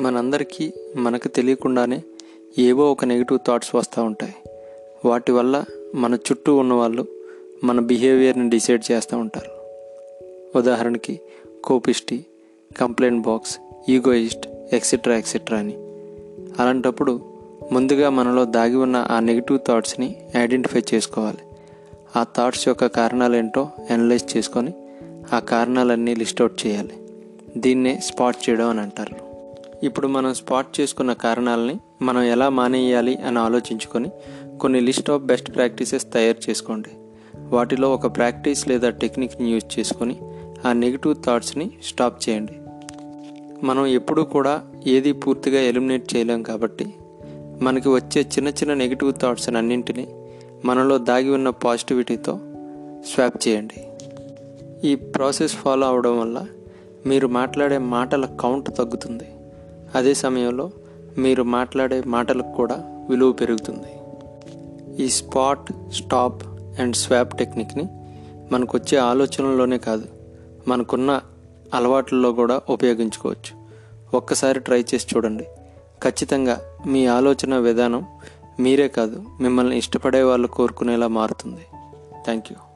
మనందరికీ మనకు తెలియకుండానే ఏవో ఒక నెగిటివ్ థాట్స్ వస్తూ ఉంటాయి. వాటి వల్ల మన చుట్టూ ఉన్నవాళ్ళు మన బిహేవియర్ని డిసైడ్ చేస్తూ ఉంటారు. ఉదాహరణకి కోపిస్టి complaint box egoist etcetera etcetera అని. అలాంటప్పుడు ముందుగా మనలో దాగి ఉన్న ఆ నెగిటివ్ థాట్స్ని ఐడెంటిఫై చేసుకోవాలి. ఆ థాట్స్ యొక్క కారణాలు ఏంటో అనలైజ్ చేసుకొని ఆ కారణాలన్నీ లిస్ట్ అవుట్ చేయాలి. దీన్నే స్పాట్ చేయడం అని అంటారు. ఇప్పుడు మనం స్పాట్ చేసుకున్న కారణాలని మనం ఎలా మానేయాలి అని ఆలోచించుకొని కొన్ని లిస్ట్ ఆఫ్ బెస్ట్ ప్రాక్టీసెస్ తయారు చేసుకోండి. వాటిలో ఒక ప్రాక్టీస్ లేదా టెక్నిక్ని యూజ్ చేసుకొని ఆ నెగిటివ్ థాట్స్ని స్టాప్ చేయండి. మనం ఎప్పుడూ కూడా ఏది పూర్తిగా ఎలిమినేట్ చేయలేం కాబట్టి మనకి వచ్చే చిన్న చిన్న నెగిటివ్ థాట్స్ అన్నింటినీ మనలో దాగి ఉన్న పాజిటివిటీతో స్వాప్ చేయండి. ఈ ప్రాసెస్ ఫాలో అవడం వల్ల మీరు మాట్లాడే మాటల కౌంట్ తగ్గుతుంది. అదే సమయంలో మీరు మాట్లాడే మాటలకు కూడా విలువ పెరుగుతుంది. ఈ స్పాట్ స్టాప్ అండ్ స్వాప్ టెక్నిక్ని మనకు వచ్చే ఆలోచనల్లోనే కాదు మనకున్న అలవాట్లలో కూడా ఉపయోగించుకోవచ్చు. ఒక్కసారి ట్రై చేసి చూడండి. ఖచ్చితంగా మీ ఆలోచన విధానం మీరే కాదు మిమ్మల్ని ఇష్టపడే వాళ్ళు కోరుకునేలా మారుతుంది. Thank you.